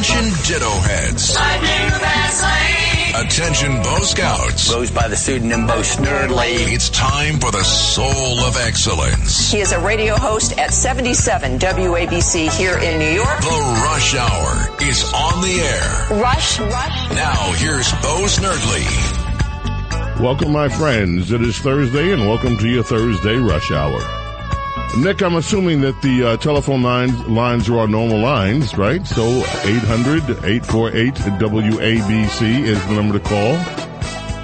Attention Ditto Heads. Attention Bo Scouts. Goes by the pseudonym Bo Snerdley. It's time for the soul of excellence. He is a radio host at 77 WABC here in New York. The Rush Hour is on the air. Rush, Rush. Now here's Bo Snerdley. Welcome, my friends. It is Thursday, and welcome to your Thursday Rush Hour. Nick, I'm assuming that the uh, telephone lines lines are our normal lines, right? So 800-848-WABC is the number to call.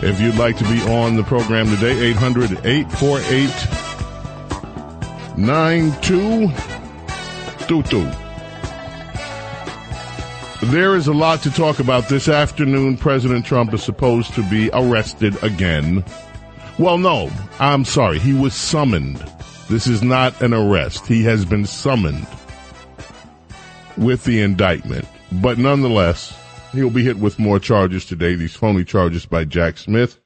If you'd like to be on the program today, 800-848-9222. There is a lot to talk about this afternoon. President Trump is supposed to be arrested again. Well, no, I'm sorry. He was summoned. This is not an arrest. He has been summoned with the indictment. But nonetheless, he'll be hit with more charges today, these phony charges by Jack Smith.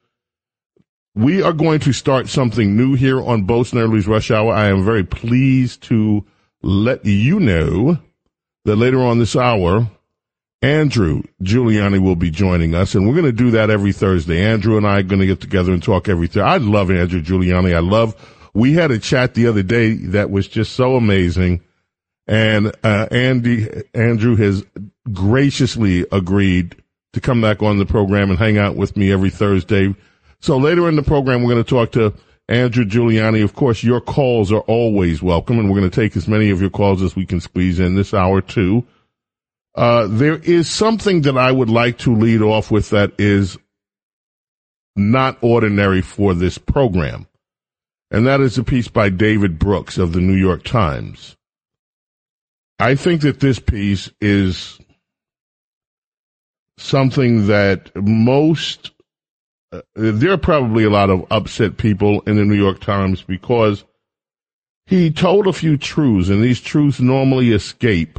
We are going to start something new here on Bo Snerdley's Rush Hour. I am very pleased to let you know that later on this hour, Andrew Giuliani will be joining us, and we're going to do that every Thursday. Andrew and I are going to get together and talk every Thursday. I love Andrew Giuliani. I love we had a chat the other day that was just so amazing. And uh, Andy Andrew has graciously agreed to come back on the program and hang out with me every Thursday. So later in the program, we're going to talk to Andrew Giuliani. Of course, your calls are always welcome, and we're going to take as many of your calls as we can squeeze in this hour too. Uh, there is something that I would like to lead off with that is not ordinary for this program and that is a piece by David Brooks of the New York Times. I think that this piece is something that most, uh, there are probably a lot of upset people in the New York Times because he told a few truths, and these truths normally escape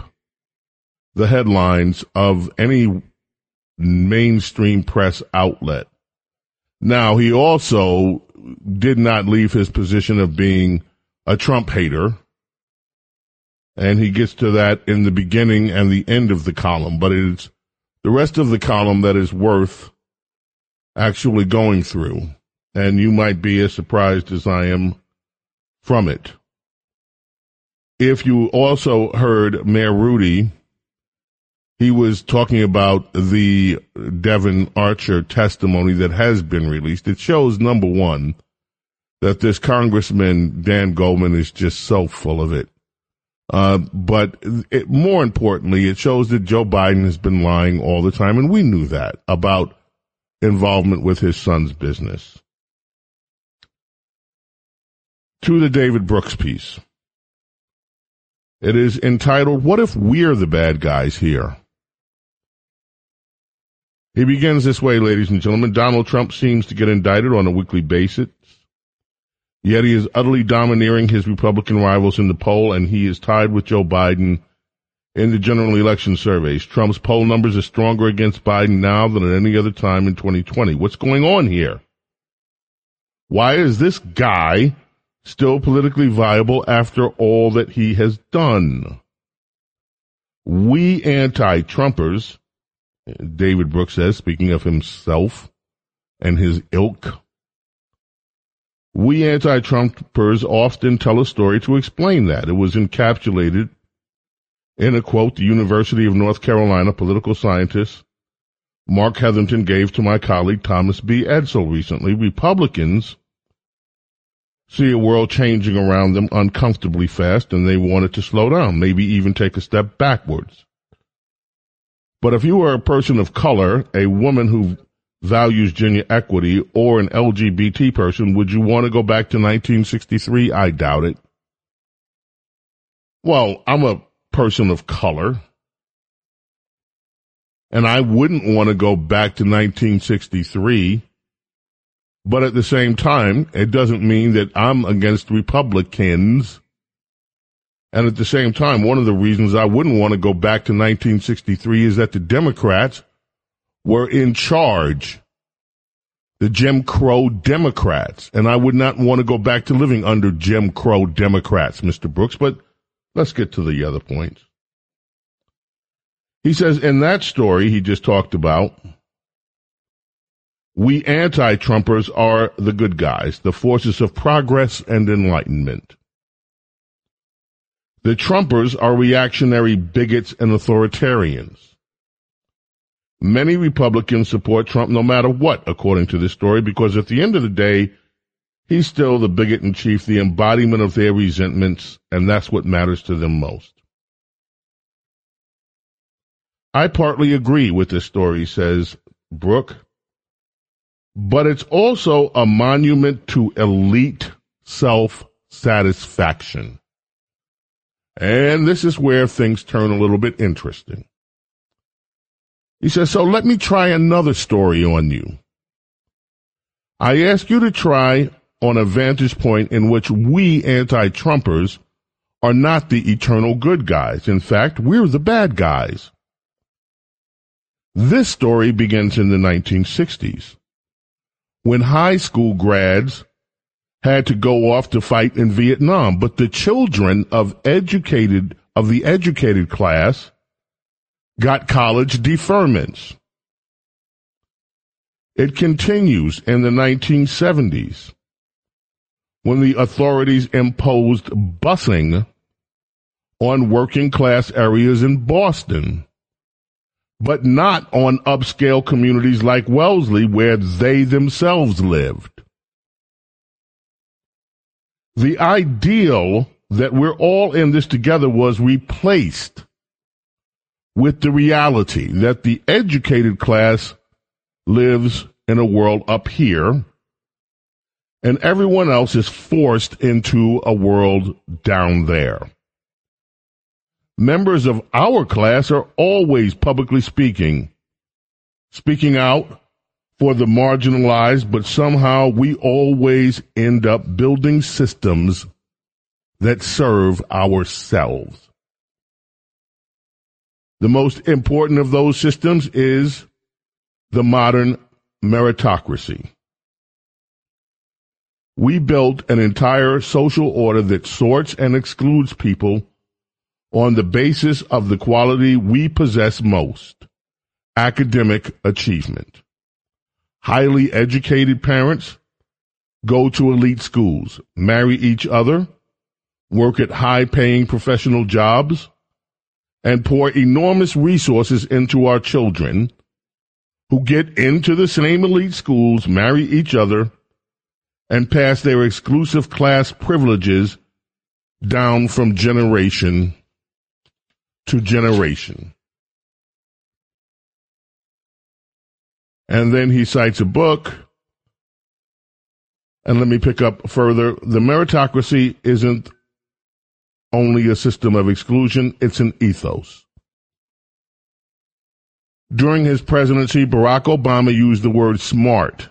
the headlines of any mainstream press outlet. Now, he also did not leave his position of being a Trump hater. And he gets to that in the beginning and the end of the column, but it's the rest of the column that is worth actually going through. And you might be as surprised as I am from it. If you also heard Mayor Rudy he was talking about the Devon Archer testimony that has been released. It shows, number one, that this Congressman, Dan Goldman, is just so full of it. Uh, but it, more importantly, it shows that Joe Biden has been lying all the time, and we knew that about involvement with his son's business. To the David Brooks piece. It is entitled, What If We're the Bad Guys Here? He begins this way, ladies and gentlemen. Donald Trump seems to get indicted on a weekly basis. Yet he is utterly domineering his Republican rivals in the poll, and he is tied with Joe Biden in the general election surveys. Trump's poll numbers are stronger against Biden now than at any other time in 2020. What's going on here? Why is this guy still politically viable after all that he has done? We anti-Trumpers David Brooks says, speaking of himself and his ilk. We anti-Trumpers often tell a story to explain that. It was encapsulated in a quote the University of North Carolina political scientist Mark Hetherington gave to my colleague Thomas B. Edsall recently. Republicans see a world changing around them uncomfortably fast and they want it to slow down, maybe even take a step backwards. But if you are a person of color, a woman who values gender equity, or an LGBT person, would you want to go back to 1963? I doubt it. Well, I'm a person of color. And I wouldn't want to go back to 1963. But at the same time, it doesn't mean that I'm against Republicans. And at the same time, one of the reasons I wouldn't want to go back to 1963 is that the Democrats were in charge. The Jim Crow Democrats. And I would not want to go back to living under Jim Crow Democrats, Mr. Brooks. But let's get to the other points. He says in that story he just talked about, we anti-Trumpers are the good guys, the forces of progress and enlightenment. The Trumpers are reactionary bigots and authoritarians. Many Republicans support Trump no matter what, according to this story, because at the end of the day, he's still the bigot in chief, the embodiment of their resentments, and that's what matters to them most. I partly agree with this story, says Brooke, but it's also a monument to elite self satisfaction. And this is where things turn a little bit interesting. He says, so let me try another story on you. I ask you to try on a vantage point in which we anti-Trumpers are not the eternal good guys. In fact, we're the bad guys. This story begins in the 1960s when high school grads had to go off to fight in Vietnam, but the children of educated of the educated class got college deferments. It continues in the 1970s when the authorities imposed busing on working class areas in Boston but not on upscale communities like Wellesley where they themselves lived. The ideal that we're all in this together was replaced with the reality that the educated class lives in a world up here and everyone else is forced into a world down there. Members of our class are always publicly speaking, speaking out for the marginalized, but somehow we always end up building systems that serve ourselves. The most important of those systems is the modern meritocracy. We built an entire social order that sorts and excludes people on the basis of the quality we possess most academic achievement. Highly educated parents go to elite schools, marry each other, work at high paying professional jobs, and pour enormous resources into our children who get into the same elite schools, marry each other, and pass their exclusive class privileges down from generation to generation. And then he cites a book. And let me pick up further. The meritocracy isn't only a system of exclusion, it's an ethos. During his presidency, Barack Obama used the word smart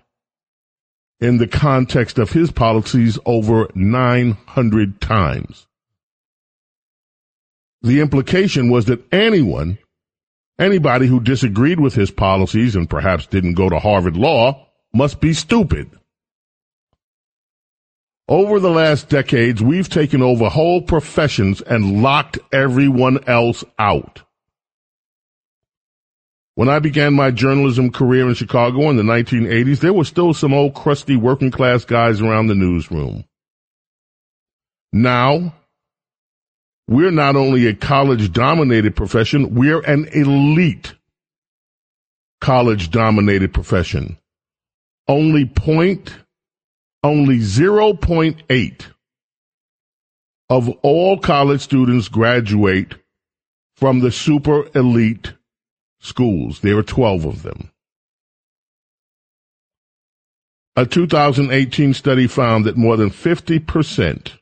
in the context of his policies over 900 times the implication was that anyone, anybody who disagreed with his policies and perhaps didn't go to Harvard Law must be stupid. Over the last decades, we've taken over whole professions and locked everyone else out. When I began my journalism career in Chicago in the 1980s, there were still some old crusty working class guys around the newsroom. Now, we're not only a college dominated profession, we're an elite college dominated profession. Only point, only 0.8 of all college students graduate from the super elite schools. There are 12 of them. A 2018 study found that more than 50%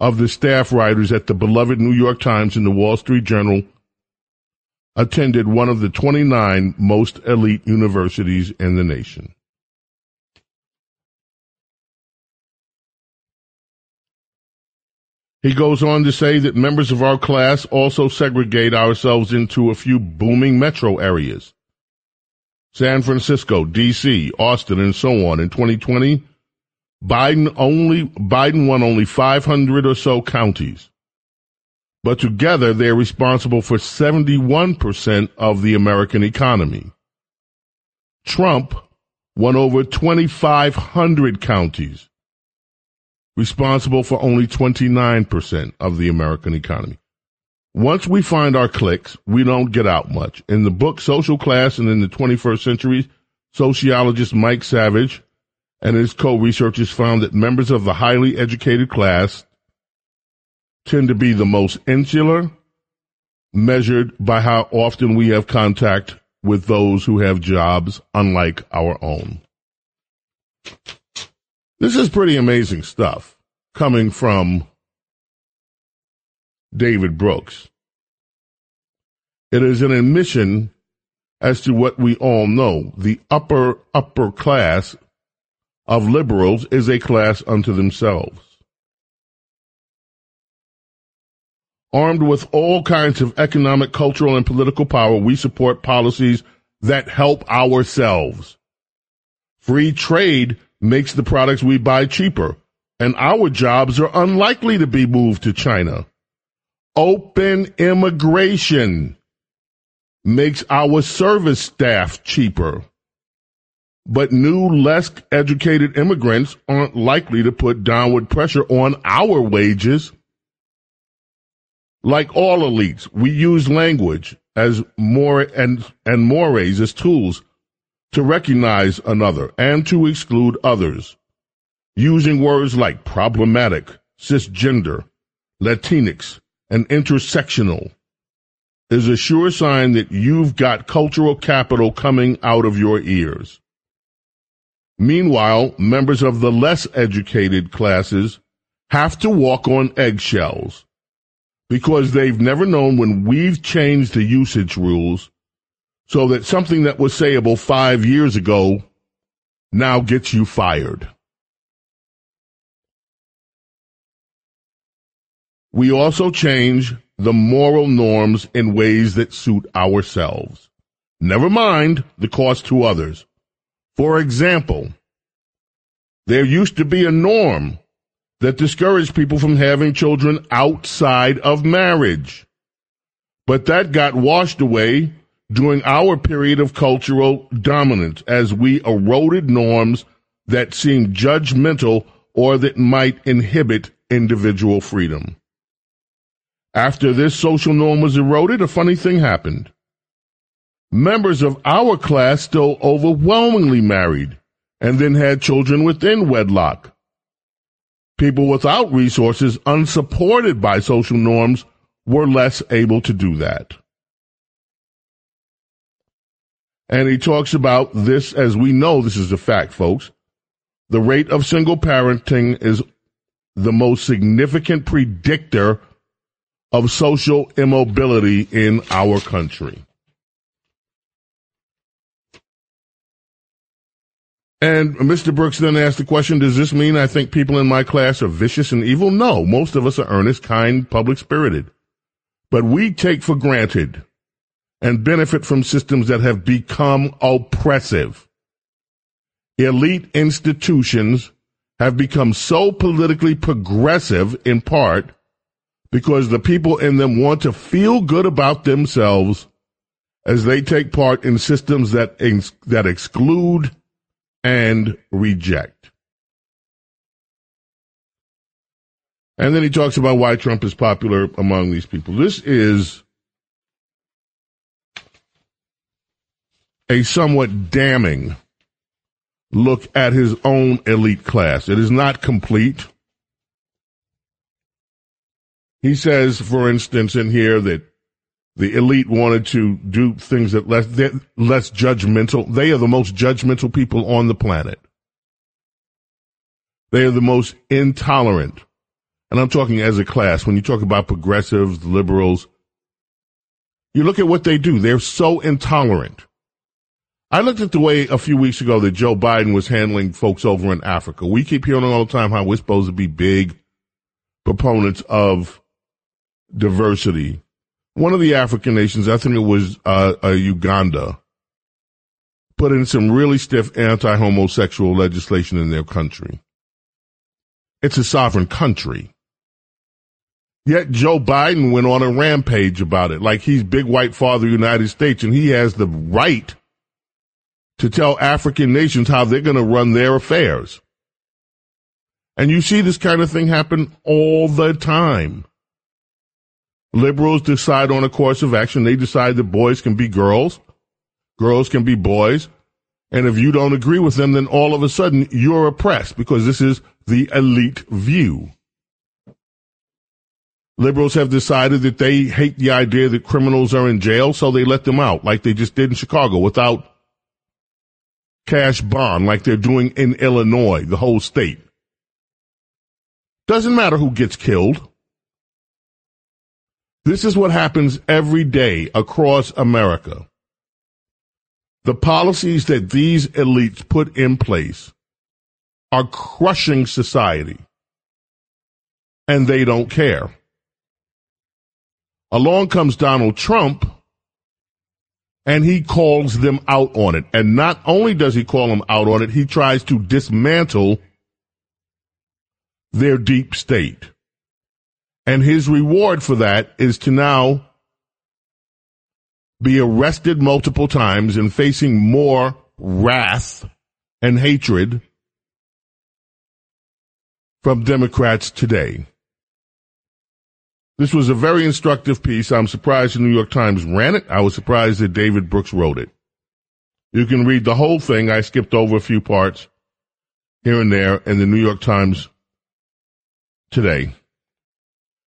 of the staff writers at the beloved New York Times and the Wall Street Journal attended one of the 29 most elite universities in the nation. He goes on to say that members of our class also segregate ourselves into a few booming metro areas. San Francisco, DC, Austin, and so on. In 2020, Biden only, Biden won only 500 or so counties. But together they're responsible for 71% of the American economy. Trump won over 2,500 counties responsible for only 29% of the American economy. Once we find our cliques, we don't get out much. In the book Social Class and in the 21st Century, sociologist Mike Savage and his co-researchers found that members of the highly educated class tend to be the most insular, measured by how often we have contact with those who have jobs unlike our own. This is pretty amazing stuff coming from David Brooks. It is an admission as to what we all know. The upper, upper class of liberals is a class unto themselves. Armed with all kinds of economic, cultural, and political power, we support policies that help ourselves. Free trade makes the products we buy cheaper, and our jobs are unlikely to be moved to China. Open immigration makes our service staff cheaper. But new, less educated immigrants aren't likely to put downward pressure on our wages. Like all elites, we use language as more and, and mores as tools to recognize another and to exclude others, using words like problematic, cisgender, Latinx, and intersectional is a sure sign that you've got cultural capital coming out of your ears. Meanwhile, members of the less educated classes have to walk on eggshells because they've never known when we've changed the usage rules so that something that was sayable five years ago now gets you fired. We also change the moral norms in ways that suit ourselves. Never mind the cost to others. For example, there used to be a norm that discouraged people from having children outside of marriage. But that got washed away during our period of cultural dominance as we eroded norms that seemed judgmental or that might inhibit individual freedom. After this social norm was eroded, a funny thing happened. Members of our class still overwhelmingly married and then had children within wedlock. People without resources, unsupported by social norms, were less able to do that. And he talks about this as we know this is a fact, folks. The rate of single parenting is the most significant predictor of social immobility in our country. And Mr. Brooks then asked the question, does this mean I think people in my class are vicious and evil? No, most of us are earnest, kind, public spirited. But we take for granted and benefit from systems that have become oppressive. Elite institutions have become so politically progressive in part because the people in them want to feel good about themselves as they take part in systems that that exclude and reject. And then he talks about why Trump is popular among these people. This is a somewhat damning look at his own elite class. It is not complete. He says, for instance, in here that the elite wanted to do things that less less judgmental. They are the most judgmental people on the planet. They are the most intolerant and I'm talking as a class, when you talk about progressives, liberals, you look at what they do. They're so intolerant. I looked at the way a few weeks ago that Joe Biden was handling folks over in Africa. We keep hearing all the time how we're supposed to be big proponents of diversity. One of the African nations, I think it was uh, uh, Uganda, put in some really stiff anti-homosexual legislation in their country. It's a sovereign country. Yet Joe Biden went on a rampage about it, like he's big white father United States, and he has the right to tell African nations how they're going to run their affairs. And you see this kind of thing happen all the time. Liberals decide on a course of action. They decide that boys can be girls, girls can be boys. And if you don't agree with them, then all of a sudden you're oppressed because this is the elite view. Liberals have decided that they hate the idea that criminals are in jail, so they let them out, like they just did in Chicago, without cash bond, like they're doing in Illinois, the whole state. Doesn't matter who gets killed. This is what happens every day across America. The policies that these elites put in place are crushing society. And they don't care. Along comes Donald Trump and he calls them out on it. And not only does he call them out on it, he tries to dismantle their deep state. And his reward for that is to now be arrested multiple times and facing more wrath and hatred from Democrats today. This was a very instructive piece. I'm surprised the New York Times ran it. I was surprised that David Brooks wrote it. You can read the whole thing. I skipped over a few parts here and there in the New York Times today.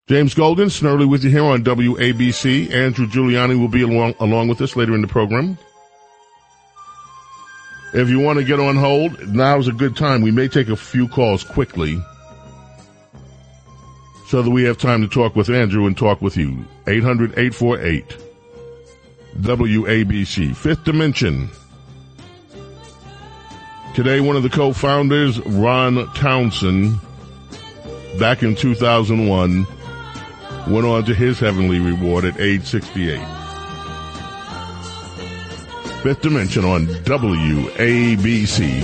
James Golden, Snerdley with you here on WABC. Andrew Giuliani will be along, along with us later in the program. If you want to get on hold, now's a good time. We may take a few calls quickly so that we have time to talk with Andrew and talk with you. 800-848 WABC. Fifth Dimension. Today, one of the co-founders, Ron Townsend, back in 2001, went on to his heavenly reward at age 68. Fifth Dimension on WABC.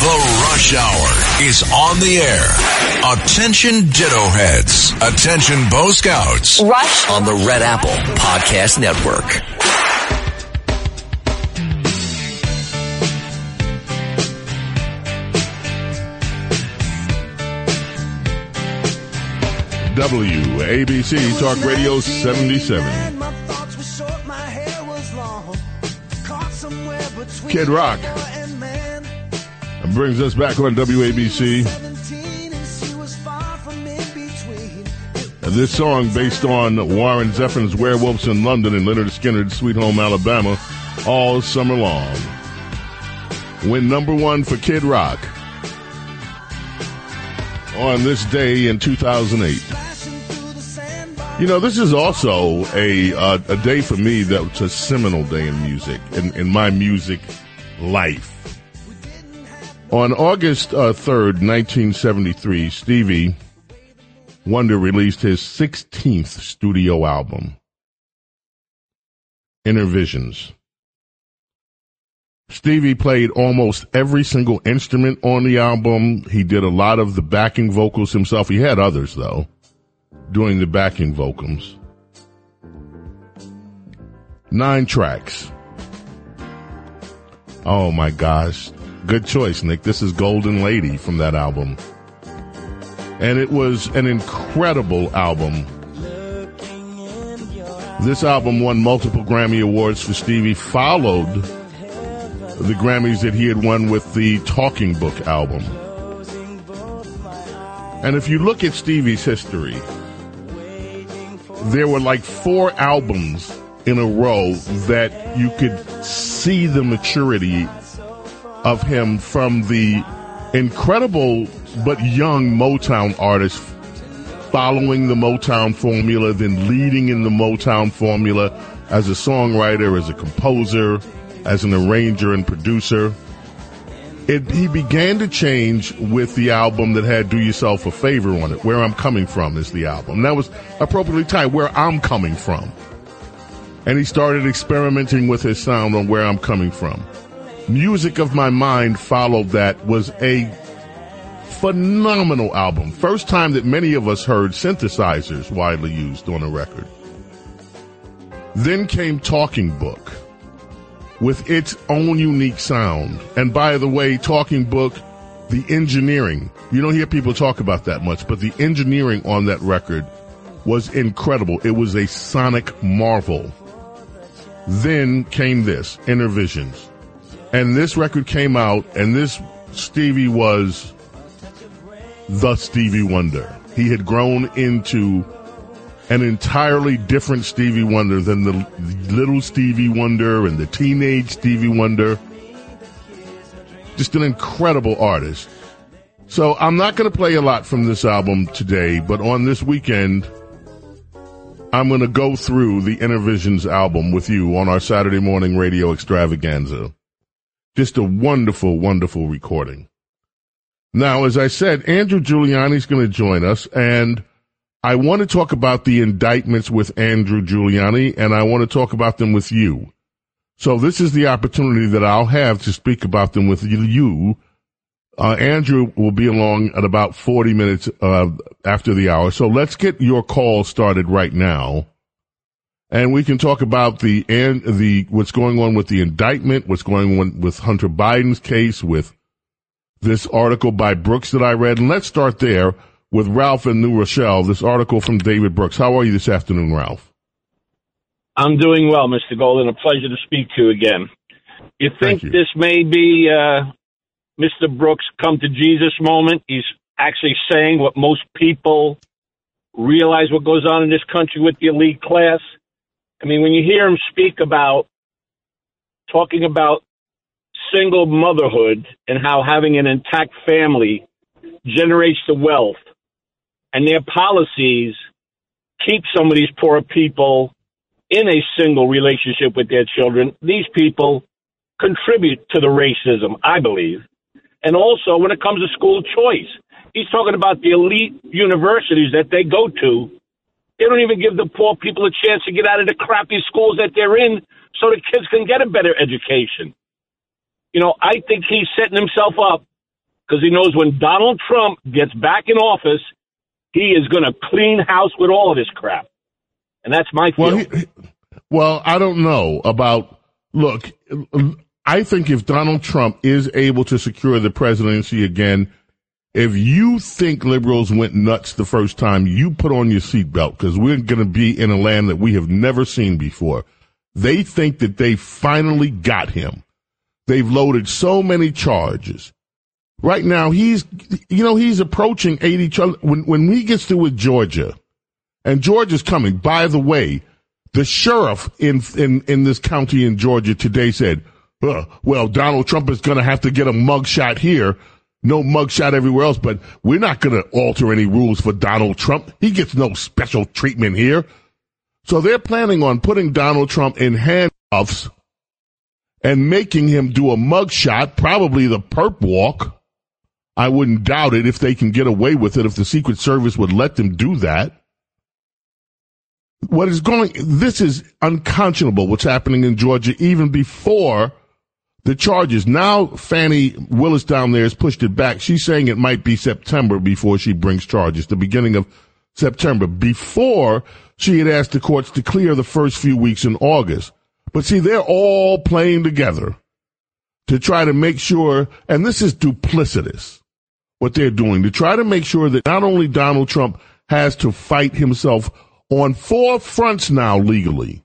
The Rush Hour is on the air. Attention Ditto Heads. Attention Bo Scouts. Rush on the Red Apple Podcast Network. WABC Talk Radio 77. Kid Rock And brings us back on WABC. This song, based on Warren Zevon's Werewolves in London and Lynyrd Skynyrd's Sweet Home Alabama, all summer long. Win number one for Kid Rock on this day in 2008. You know, this is also a uh, a day for me that that's a seminal day in music, in, in my music life. On August uh, 3rd, 1973, Stevie Wonder released his 16th studio album, Innervisions. Stevie played almost every single instrument on the album. He did a lot of the backing vocals himself. He had others, though, doing the backing vocals. Nine tracks. Oh my gosh. Good choice, Nick. This is Golden Lady from that album. And it was an incredible album. This album won multiple Grammy Awards for Stevie, followed the Grammys that he had won with the Talking Book album. And if you look at Stevie's history, there were like four albums in a row that you could see the maturity of him from the incredible but young Motown artist following the Motown formula, then leading in the Motown formula as a songwriter, as a composer, as an arranger and producer. It, he began to change with the album that had Do Yourself a Favor on it. Where I'm Coming From is the album. That was appropriately titled Where I'm Coming From. And he started experimenting with his sound on Where I'm Coming From. Music of My Mind followed that was a phenomenal album. First time that many of us heard synthesizers widely used on a record. Then came Talking Book with its own unique sound. And by the way, Talking Book, the engineering, you don't hear people talk about that much, but the engineering on that record was incredible. It was a sonic marvel. Then came this, Innervisions. And this record came out, and this Stevie was the Stevie Wonder. He had grown into an entirely different Stevie Wonder than the little Stevie Wonder and the teenage Stevie Wonder. Just an incredible artist. So I'm not going to play a lot from this album today, but on this weekend, I'm going to go through the Innervisions album with you on our Saturday morning radio extravaganza. Just a wonderful, wonderful recording. Now, as I said, Andrew Giuliani's going to join us and I want to talk about the indictments with Andrew Giuliani and I want to talk about them with you. So this is the opportunity that I'll have to speak about them with you. Uh, Andrew will be along at about 40 minutes uh, after the hour. So let's get your call started right now. And we can talk about the and the what's going on with the indictment, what's going on with Hunter Biden's case, with this article by Brooks that I read. And let's start there with Ralph in New Rochelle, this article from David Brooks. How are you this afternoon, Ralph? I'm doing well, Mr. Golden. A pleasure to speak to you again. You think you. this may be uh, Mr. Brooks' come to Jesus moment? He's actually saying what most people realize what goes on in this country with the elite class. I mean, when you hear him speak about talking about single motherhood and how having an intact family generates the wealth and their policies keep some of these poor people in a single relationship with their children. These people contribute to the racism, I believe. And also when it comes to school choice, he's talking about the elite universities that they go to. They don't even give the poor people a chance to get out of the crappy schools that they're in so the kids can get a better education. You know, I think he's setting himself up because he knows when Donald Trump gets back in office, he is going to clean house with all of this crap. And that's my feeling. Well, he, well, I don't know about. Look, I think if Donald Trump is able to secure the presidency again, if you think liberals went nuts the first time, you put on your seatbelt because we're going to be in a land that we have never seen before. They think that they finally got him. They've loaded so many charges. Right now, he's, you know, he's approaching 80 charges. When, when he gets through with Georgia, and Georgia's coming, by the way, the sheriff in, in, in this county in Georgia today said, well, Donald Trump is going to have to get a mugshot here. No mugshot everywhere else, but we're not going to alter any rules for Donald Trump. He gets no special treatment here. So they're planning on putting Donald Trump in handcuffs and making him do a mugshot, probably the perp walk. I wouldn't doubt it if they can get away with it, if the Secret Service would let them do that. What is going, this is unconscionable what's happening in Georgia even before the charges. Now Fani Willis down there has pushed it back. She's saying it might be September before she brings charges, the beginning of September, before she had asked the courts to clear the first few weeks in August. But see, they're all playing together to try to make sure, and this is duplicitous, what they're doing, to try to make sure that not only Donald Trump has to fight himself on four fronts now legally.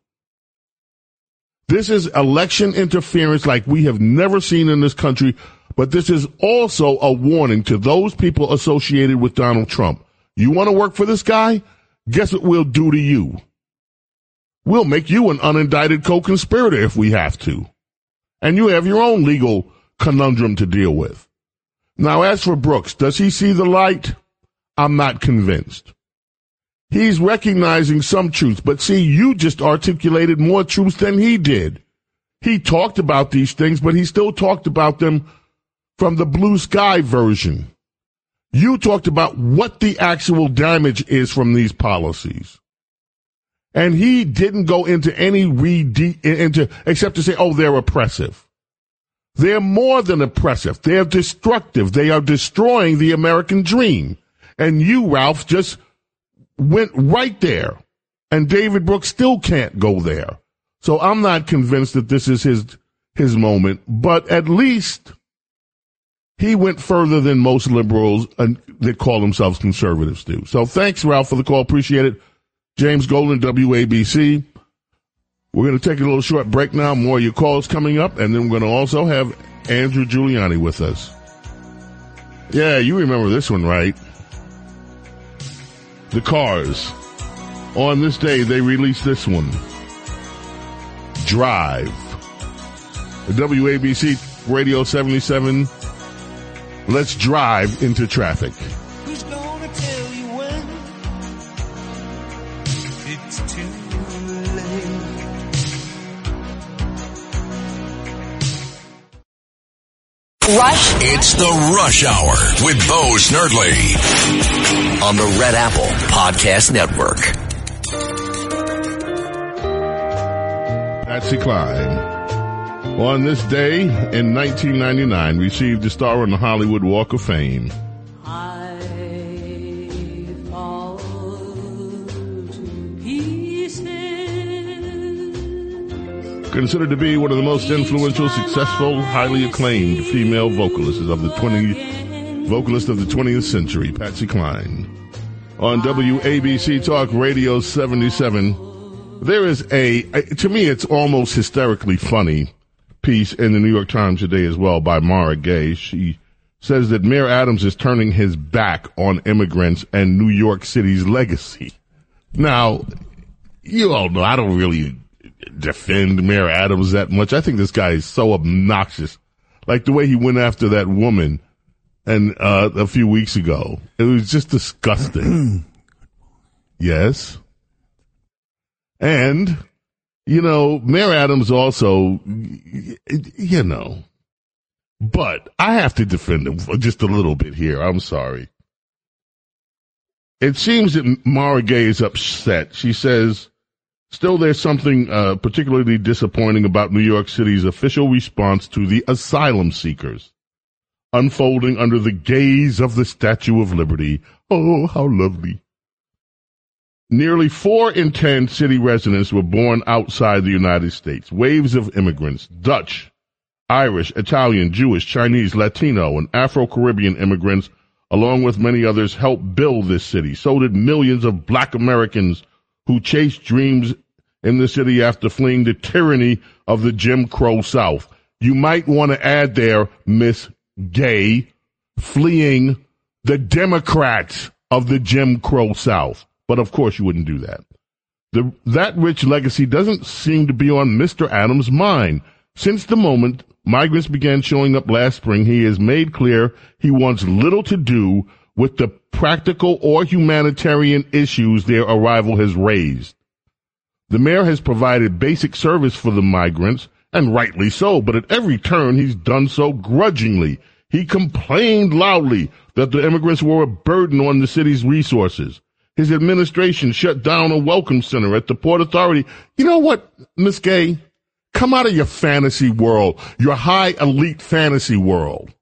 This is election interference like we have never seen in this country But this is also a warning to those people associated with Donald Trump. You want to work for this guy? Guess what we'll do to you? We'll make you an unindicted co-conspirator if we have to. And you have your own legal conundrum to deal with. Now, as for Brooks, does he see the light? I'm not convinced. He's recognizing some truth, but see, you just articulated more truth than he did. He talked about these things, but he still talked about them from the blue sky version. You talked about what the actual damage is from these policies. And he didn't go into any read into except to say, oh, they're oppressive. They're more than oppressive. They're destructive. They are destroying the American dream. And you, Ralph, just went right there. And David Brooks still can't go there. So I'm not convinced that this is his his moment, but at least he went further than most liberals uh, that call themselves conservatives do. So thanks, Ralph, for the call. Appreciate it. James Golden, WABC. We're going to take a little short break now. More of your calls coming up, and then we're going to also have Andrew Giuliani with us. Yeah, you remember this one, right? The Cars. On this day, they released this one. Drive. WABC Radio 77. Let's drive into traffic. It's the Rush Hour with Bo Snerdley on the Red Apple Podcast Network. Patsy Cline on this day in 1999 received a star on the Hollywood Walk of Fame. Considered to be one of the most influential, successful, highly acclaimed female vocalists of the 20 vocalist of the 20th century, Patsy Cline. On WABC Talk Radio 77, there is a, to me, it's almost hysterically funny piece in the New York Times today as well by Mara Gay. She says that Mayor Adams is turning his back on immigrants and New York City's legacy. Now, you all know I don't really defend Mayor Adams that much. I think this guy is so obnoxious. Like the way he went after that woman and uh, a few weeks ago. It was just disgusting. yes. And you know, Mayor Adams also, you know, but I have to defend him just a little bit here. I'm sorry. It seems that Mara Gay is upset. She says, still there's something uh, particularly disappointing about New York City's official response to the asylum seekers unfolding under the gaze of the Statue of Liberty. Oh, how lovely. Nearly four in ten city residents were born outside the United States. Waves of immigrants, Dutch, Irish, Italian, Jewish, Chinese, Latino, and Afro-Caribbean immigrants, along with many others, helped build this city. So did millions of black Americans who chased dreams in the city after fleeing the tyranny of the Jim Crow South. You might want to add there, Miss Gay, fleeing the Democrats of the Jim Crow South. But of course you wouldn't do that. The, that rich legacy doesn't seem to be on Mr. Adams' mind. Since the moment migrants began showing up last spring, he has made clear he wants little to do with the practical or humanitarian issues their arrival has raised. The mayor has provided basic service for the migrants, and rightly so, but at every turn he's done so grudgingly. He complained loudly that the immigrants were a burden on the city's resources. His administration shut down a welcome center at the Port Authority. You know what, Miss Gay? Come out of your fantasy world, your high elite fantasy world.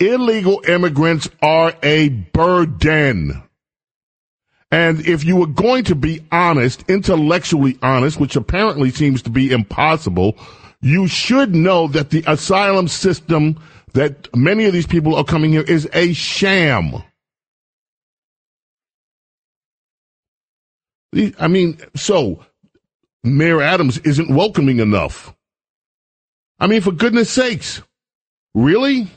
Illegal immigrants are a burden. And if you were going to be honest, intellectually honest, which apparently seems to be impossible, you should know that the asylum system that many of these people are coming here is a sham. I mean, so Mayor Adams isn't welcoming enough. I mean, for goodness sakes, really?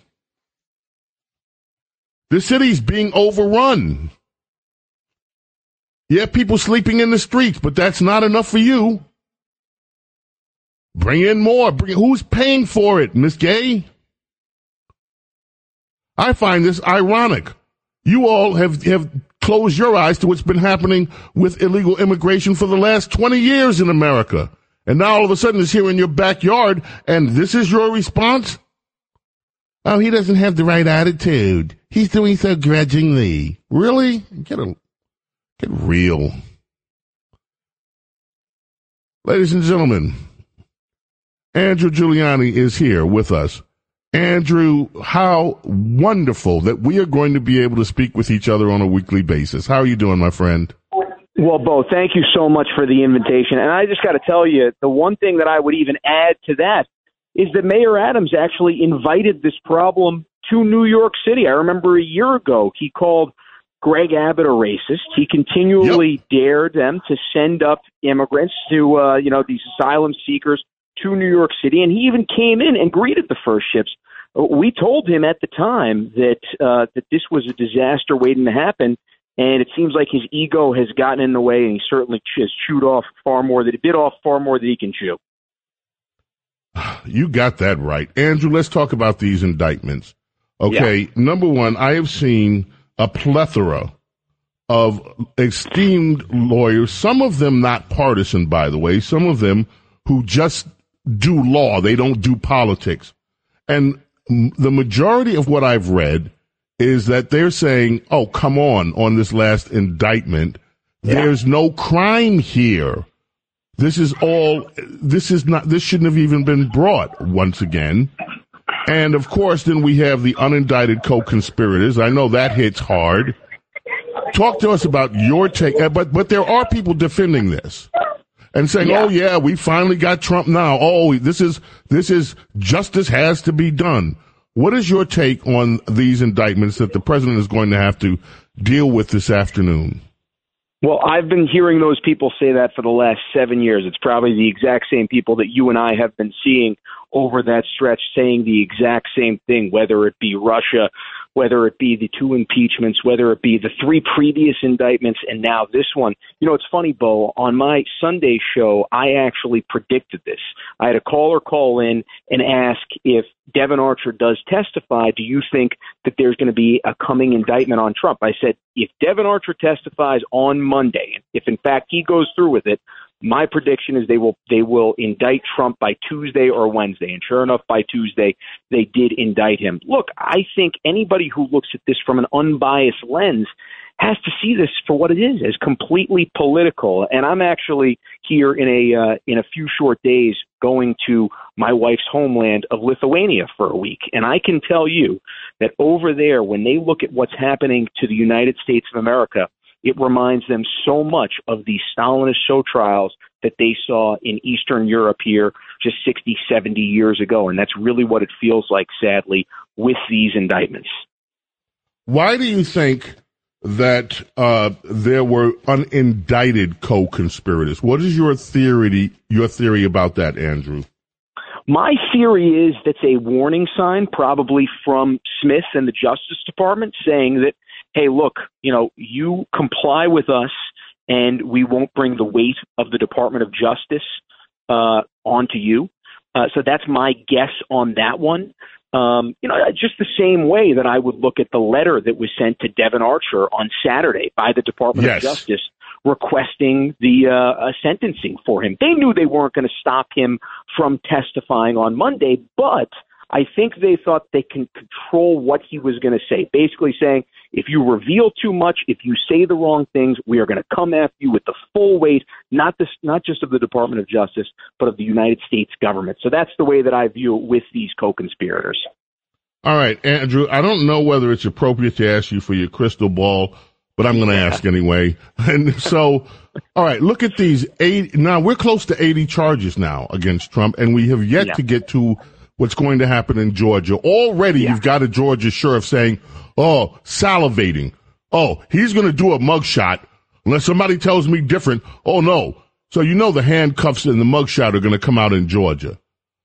The city's being overrun. You have people sleeping in the streets, but that's not enough for you. Bring in more. Bring, who's paying for it, Miss Gay? I find this ironic. You all have, have closed your eyes to what's been happening with illegal immigration for the last 20 years in America. And now all of a sudden it's here in your backyard and this is your response? Oh, he doesn't have the right attitude. He's doing so grudgingly. Really? Get a, get real. Ladies and gentlemen, Andrew Giuliani is here with us. Andrew, how wonderful that we are going to be able to speak with each other on a weekly basis. How are you doing, my friend? Well, Bo, thank you so much for the invitation. And I just got to tell you, the one thing that I would even add to that is that Mayor Adams actually invited this problem to New York City. I remember a year ago he called Greg Abbott a racist. He continually yep. dared them to send up immigrants to, uh, you know, these asylum seekers to New York City, and he even came in and greeted the first ships. We told him at the time that uh, that this was a disaster waiting to happen, and it seems like his ego has gotten in the way, and he certainly has chewed off far more that he bit off far more than he can chew. You got that right, Andrew. Let's talk about these indictments. Okay, yeah. number one, I have seen a plethora of esteemed lawyers, some of them not partisan, by the way, some of them who just do law, they don't do politics. And the majority of what I've read is that they're saying, oh, come on, on this last indictment, yeah. there's no crime here. This is all, this is not, this shouldn't have even been brought once again. And of course, then we have the unindicted co-conspirators. I know that hits hard. Talk to us about your take, uh, but, but there are people defending this and saying, yeah. "Oh yeah, we finally got Trump now. Oh, this is this is justice has to be done." What is your take on these indictments that the president is going to have to deal with this afternoon? Well, I've been hearing those people say that for the last seven years. It's probably the exact same people that you and I have been seeing over that stretch saying the exact same thing, whether it be Russia, whether it be the two impeachments, whether it be the three previous indictments, and now this one. You know, it's funny, Bo. On my Sunday show, I actually predicted this. I had a caller call in and ask if Devon Archer does testify, do you think that there's going to be a coming indictment on Trump? I said, if Devon Archer testifies on Monday, if in fact he goes through with it, my prediction is they will they will indict Trump by Tuesday or Wednesday, and sure enough, by Tuesday they did indict him. Look, I think anybody who looks at this from an unbiased lens has to see this for what it is, as completely political. And I'm actually here in a uh, in a few short days going to my wife's homeland of Lithuania for a week, and I can tell you that over there, when they look at what's happening to the United States of America it reminds them so much of the Stalinist show trials that they saw in Eastern Europe here just 60, 70 years ago. And that's really what it feels like, sadly, with these indictments. Why do you think that uh, there were unindicted co-conspirators? What is your theory? Your theory about that, Andrew? My theory is that's a warning sign, probably from Smith and the Justice Department, saying that hey, look, you know, you comply with us and we won't bring the weight of the Department of Justice uh, onto you. Uh, so that's my guess on that one. Um, you know, just the same way that I would look at the letter that was sent to Devon Archer on Saturday by the Department yes. of Justice requesting the uh, sentencing for him. They knew they weren't going to stop him from testifying on Monday, but I think they thought they can control what he was going to say, basically saying, if you reveal too much, if you say the wrong things, we are going to come after you with the full weight, not this, not just of the Department of Justice, but of the United States government. So that's the way that I view it with these co-conspirators. All right, Andrew, I don't know whether it's appropriate to ask you for your crystal ball, but I'm going to ask anyway. And so, all right, look at these eight. Now we're close to 80 charges now against Trump, and we have yet yeah. to get to what's going to happen in Georgia. Already, yeah. you've got a Georgia sheriff saying, Oh, salivating. Oh, he's going to do a mugshot unless somebody tells me different. Oh, no. So you know the handcuffs and the mugshot are going to come out in Georgia.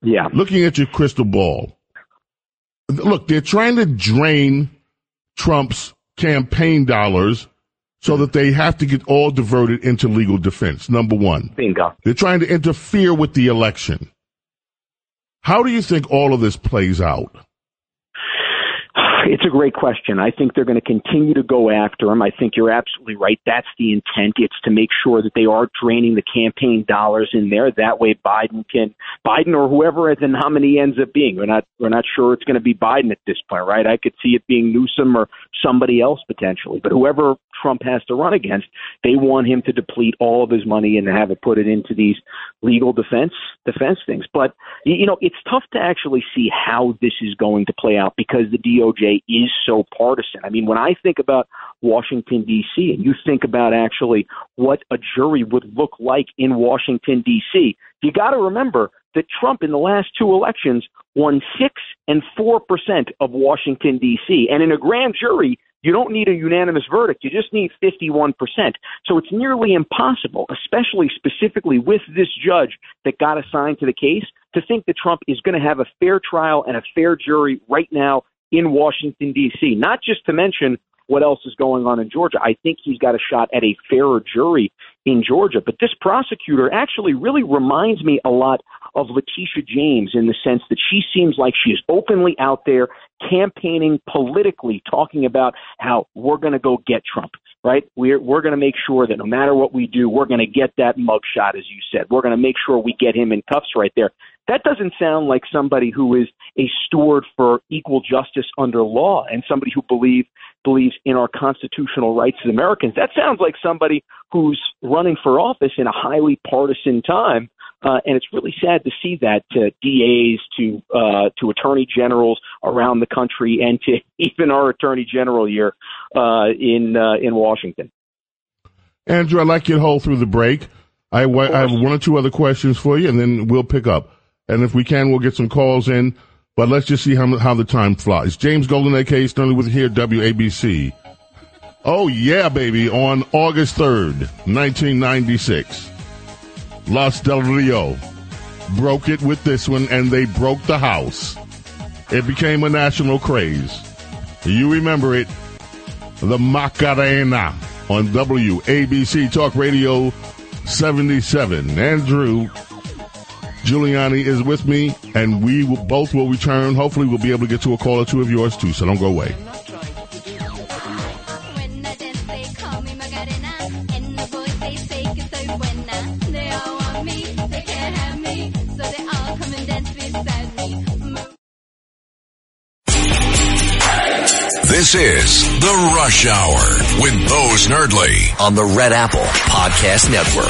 Yeah. Looking at your crystal ball, look, they're trying to drain Trump's campaign dollars so that they have to get all diverted into legal defense. Number one. Bingo. They're trying to interfere with the election. How do you think all of this plays out? It's a great question. I think they're going to continue to go after him. I think you're absolutely right. That's the intent. It's to make sure that they are draining the campaign dollars in there. That way, Biden can Biden or whoever the nominee ends up being. We're not we're not sure it's going to be Biden at this point, right? I could see it being Newsom or somebody else potentially, but whoever Trump has to run against, they want him to deplete all of his money and have it put it into these legal defense defense things. But you know, it's tough to actually see how this is going to play out because the DOJ is so partisan. I mean, when I think about Washington, D.C., and you think about actually what a jury would look like in Washington, D.C., you got to remember that Trump in the last two elections won 6 and 4% of Washington, D.C. And in a grand jury, you don't need a unanimous verdict. You just need 51%. So it's nearly impossible, especially specifically with this judge that got assigned to the case, to think that Trump is going to have a fair trial and a fair jury right now in Washington, D.C., not just to mention what else is going on in Georgia. I think he's got a shot at a fairer jury in Georgia. But this prosecutor actually really reminds me a lot of Letitia James in the sense that she seems like she is openly out there campaigning politically, talking about how we're going to go get Trump, right? We're, we're going to make sure that no matter what we do, we're going to get that mugshot, as you said. We're going to make sure we get him in cuffs right there. That doesn't sound like somebody who is a steward for equal justice under law and somebody who believe, believes in our constitutional rights as Americans. That sounds like somebody who's running for office in a highly partisan time. Uh, and it's really sad to see that to DAs, to uh, to attorney generals around the country, and to even our attorney general here uh, in uh, in Washington. Andrew, I'd like you to hold through the break. I, I have one or two other questions for you, and then we'll pick up. And if we can, we'll get some calls in. But let's just see how, how the time flies. James Golden, A.K. Sterling with here, WABC. Oh, yeah, baby. On August 3rd, 1996, Los Del Rio broke it with this one, and they broke the house. It became a national craze. You remember it, the Macarena on WABC Talk Radio 77. Andrew Giuliani is with me, and we will, both will return. Hopefully, we'll be able to get to a call or two of yours too. So don't go away. Rush Hour with Bo Snerdley on the Red Apple Podcast Network.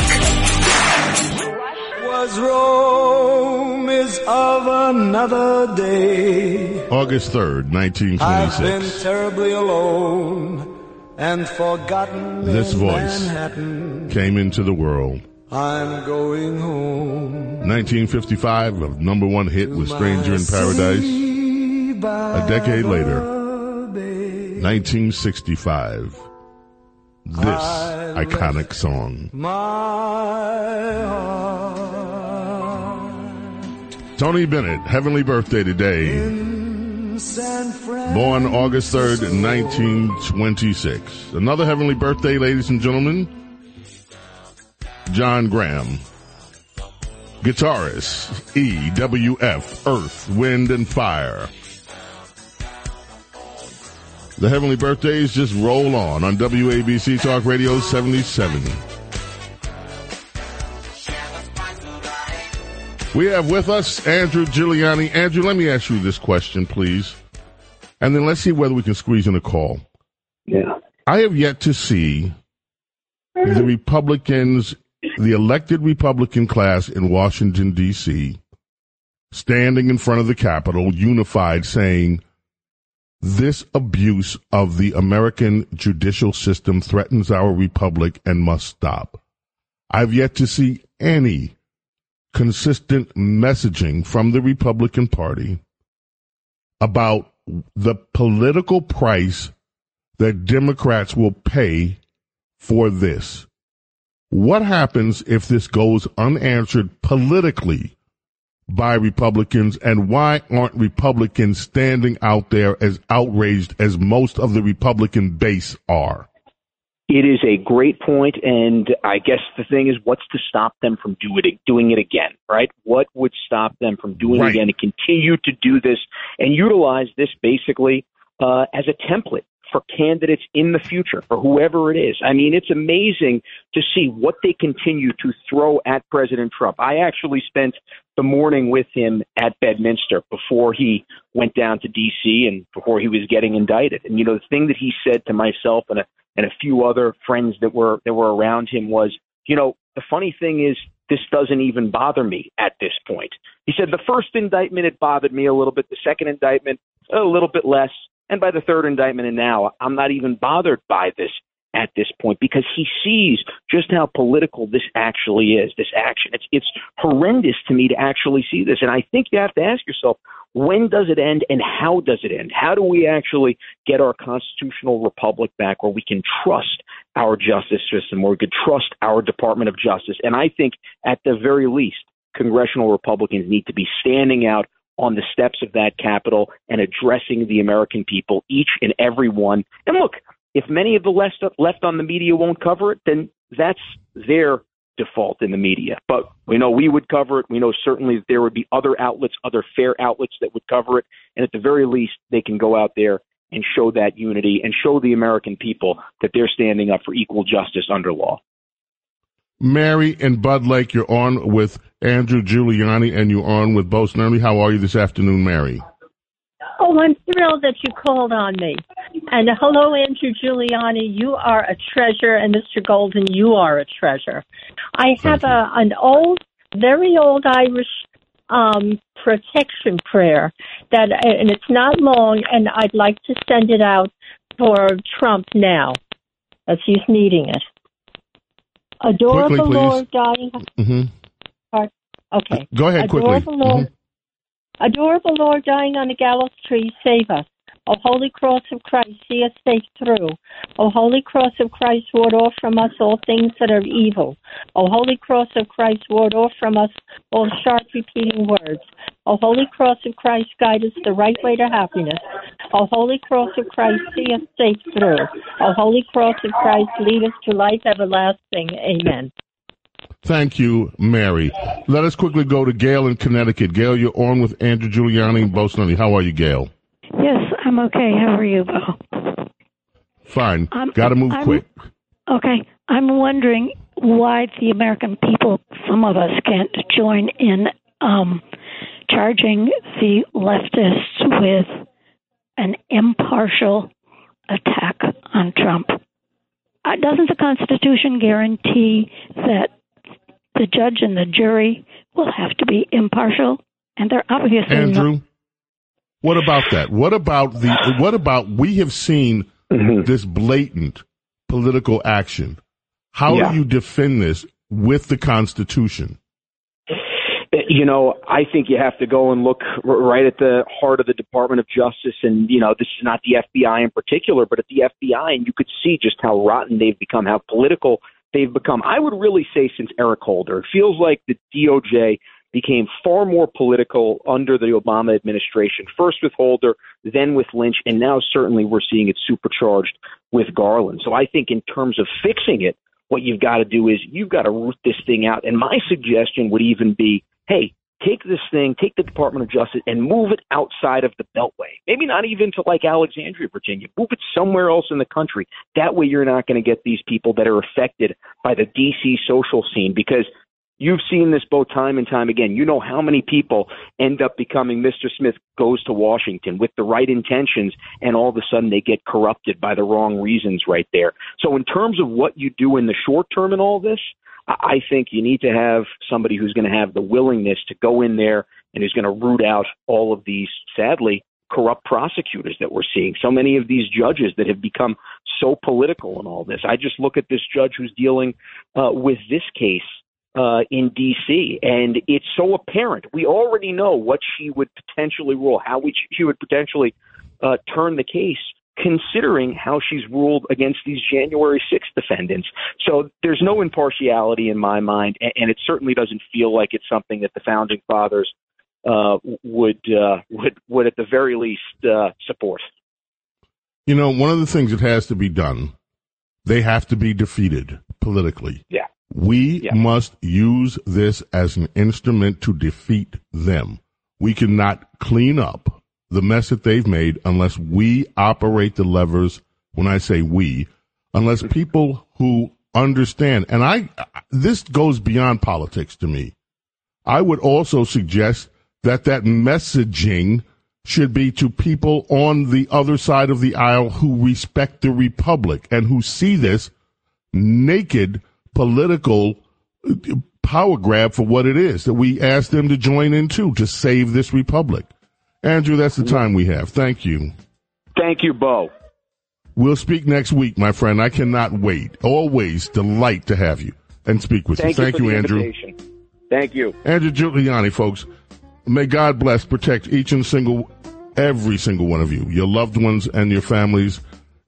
Was Rome is of another day. August 3rd, 1926. I've been terribly alone and forgotten this voice Manhattan. came into the world. I'm going home. 1955, a number one hit with Stranger in Paradise. A decade later, 1965, this iconic song. Tony Bennett, heavenly birthday today. Born August 3rd, 1926. Another heavenly birthday, ladies and gentlemen. John Graham. Guitarist, EWF, Earth, Wind, and Fire. The heavenly birthdays just roll on on WABC Talk Radio 77. We have with us Andrew Giuliani. Andrew, let me ask you this question, please. And then let's see whether we can squeeze in a call. Yeah. I have yet to see the Republicans, the elected Republican class in Washington, D.C., standing in front of the Capitol, unified, saying, this abuse of the American judicial system threatens our republic and must stop. I've yet to see any consistent messaging from the Republican Party about the political price that Democrats will pay for this. What happens if this goes unanswered politically by Republicans, and why aren't Republicans standing out there as outraged as most of the Republican base are? It is a great point, and I guess the thing is, what's to stop them from do it, doing it again, right? What would stop them from doing Right. it again and continue to do this and utilize this basically uh, as a template for candidates in the future, for whoever it is? I mean, it's amazing to see what they continue to throw at President Trump. I actually spent the morning with him at Bedminster before he went down to D.C. and before he was getting indicted. And you know, the thing that he said to myself and a and a few other friends that were that were around him was, you know, the funny thing is this doesn't even bother me at this point. He said the first indictment it bothered me a little bit, the second indictment a little bit less, and by the third indictment and now I'm not even bothered by this at this point because he sees just how political this actually is, this action. It's it's horrendous to me to actually see this. And I think you have to ask yourself, when does it end and how does it end? How do we actually get our constitutional republic back where we can trust our justice system, where we can trust our Department of Justice? And I think at the very least, congressional Republicans need to be standing out on the steps of that Capitol and addressing the American people, each and every one. And look, if many of the left left on the media won't cover it, then that's their default in the media. But we know we would cover it. We know certainly that there would be other outlets, other fair outlets that would cover it. And at the very least, they can go out there and show that unity and show the American people that they're standing up for equal justice under law. Mary and Budd Lake, you're on with Andrew Giuliani and you're on with Bo Snerdley. How are you this afternoon, Mary? Oh, I'm thrilled that you called on me. And hello, Andrew Giuliani. You are a treasure, and Mr. Golden, you are a treasure. I have a an old, very old Irish um, protection prayer that, and it's not long, and I'd like to send it out for Trump now, as he's needing it. Adore Quickly, the please. Lord, dying. hmm Okay. Go ahead Adore quickly. the Lord. Adore the Lord dying on the gallows tree, save us. O holy cross of Christ, see us safe through. O holy cross of Christ, ward off from us all things that are evil. O holy cross of Christ, ward off from us all sharp repeating words. O holy cross of Christ, guide us the right way to happiness. O holy cross of Christ, see us safe through. O holy cross of Christ, lead us to life everlasting. Amen. Thank you, Mary. Let us quickly go to Gail in Connecticut. Gail, you're on with Andrew Giuliani and Bo Snerdley. How are you, Gail? Yes, I'm okay. How are you, Bo? Fine. I'm- Got to move I'm- quick. Okay. I'm wondering why the American people, some of us, can't join in um, charging the leftists with an impartial attack on Trump. Uh, doesn't the Constitution guarantee that the judge and the jury will have to be impartial? And they're obviously not. What about that? What about the? What about we have seen mm-hmm. this blatant political action? How Yeah. do you defend this with the Constitution? Uh, you know, I think you have to go and look right at the heart of the Department of Justice, and you know, this is not the FBI in particular, but at the FBI, and you could see just how rotten they've become, how political they've become. I would really say since Eric Holder, it feels like the DOJ became far more political under the Obama administration. First with Holder, then with Lynch, and now certainly we're seeing it supercharged with Garland. So I think in terms of fixing it, what you've got to do is you've got to root this thing out. And my suggestion would even be, hey, take this thing, take the Department of Justice, and move it outside of the Beltway. Maybe not even to like Alexandria, Virginia. Move it somewhere else in the country. That way, you're not going to get these people that are affected by the D.C. social scene because. You've seen this both time and time again. You know how many people end up becoming Mr. Smith goes to Washington with the right intentions, and all of a sudden they get corrupted by the wrong reasons right there. So, in terms of what you do in the short term in all this, I think you need to have somebody who's going to have the willingness to go in there and who's going to root out all of these, sadly, corrupt prosecutors that we're seeing. So many of these judges that have become so political in all this. I just look at this judge who's dealing uh, with this case uh, in D.C. and it's so apparent. We already know what she would potentially rule, how we, she would potentially uh, turn the case considering how she's ruled against these January 6th defendants. So there's no impartiality in my mind, and, and it certainly doesn't feel like it's something that the founding fathers uh, would uh, would would at the very least uh, support. You know, one of the things that has to be done, they have to be defeated politically. Yeah. We Yeah. must use this as an instrument to defeat them. We cannot clean up the mess that they've made unless we operate the levers. When I say we, unless people who understand, and I, this goes beyond politics to me. I would also suggest that that messaging should be to people on the other side of the aisle who respect the republic and who see this naked political uh, power grab for what it is that we ask them to join into to save this republic. Andrew, that's the time we have. Thank you. Thank you, Bo. We'll speak next week, my friend. I cannot wait. Always delight to have you and speak with Thank you. you, Thank for you, Andrew. invitation. Thank you. Andrew Giuliani, folks. May God bless, protect each and single, every single one of you, your loved ones and your families.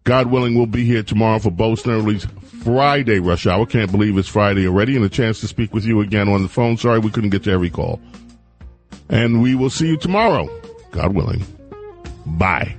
God willing, we'll be here tomorrow for Bo Snerdley's Friday rush hour. Can't believe it's Friday already, and a chance to speak with you again on the phone. Sorry we couldn't get to every call. And we will see you tomorrow, God willing. Bye.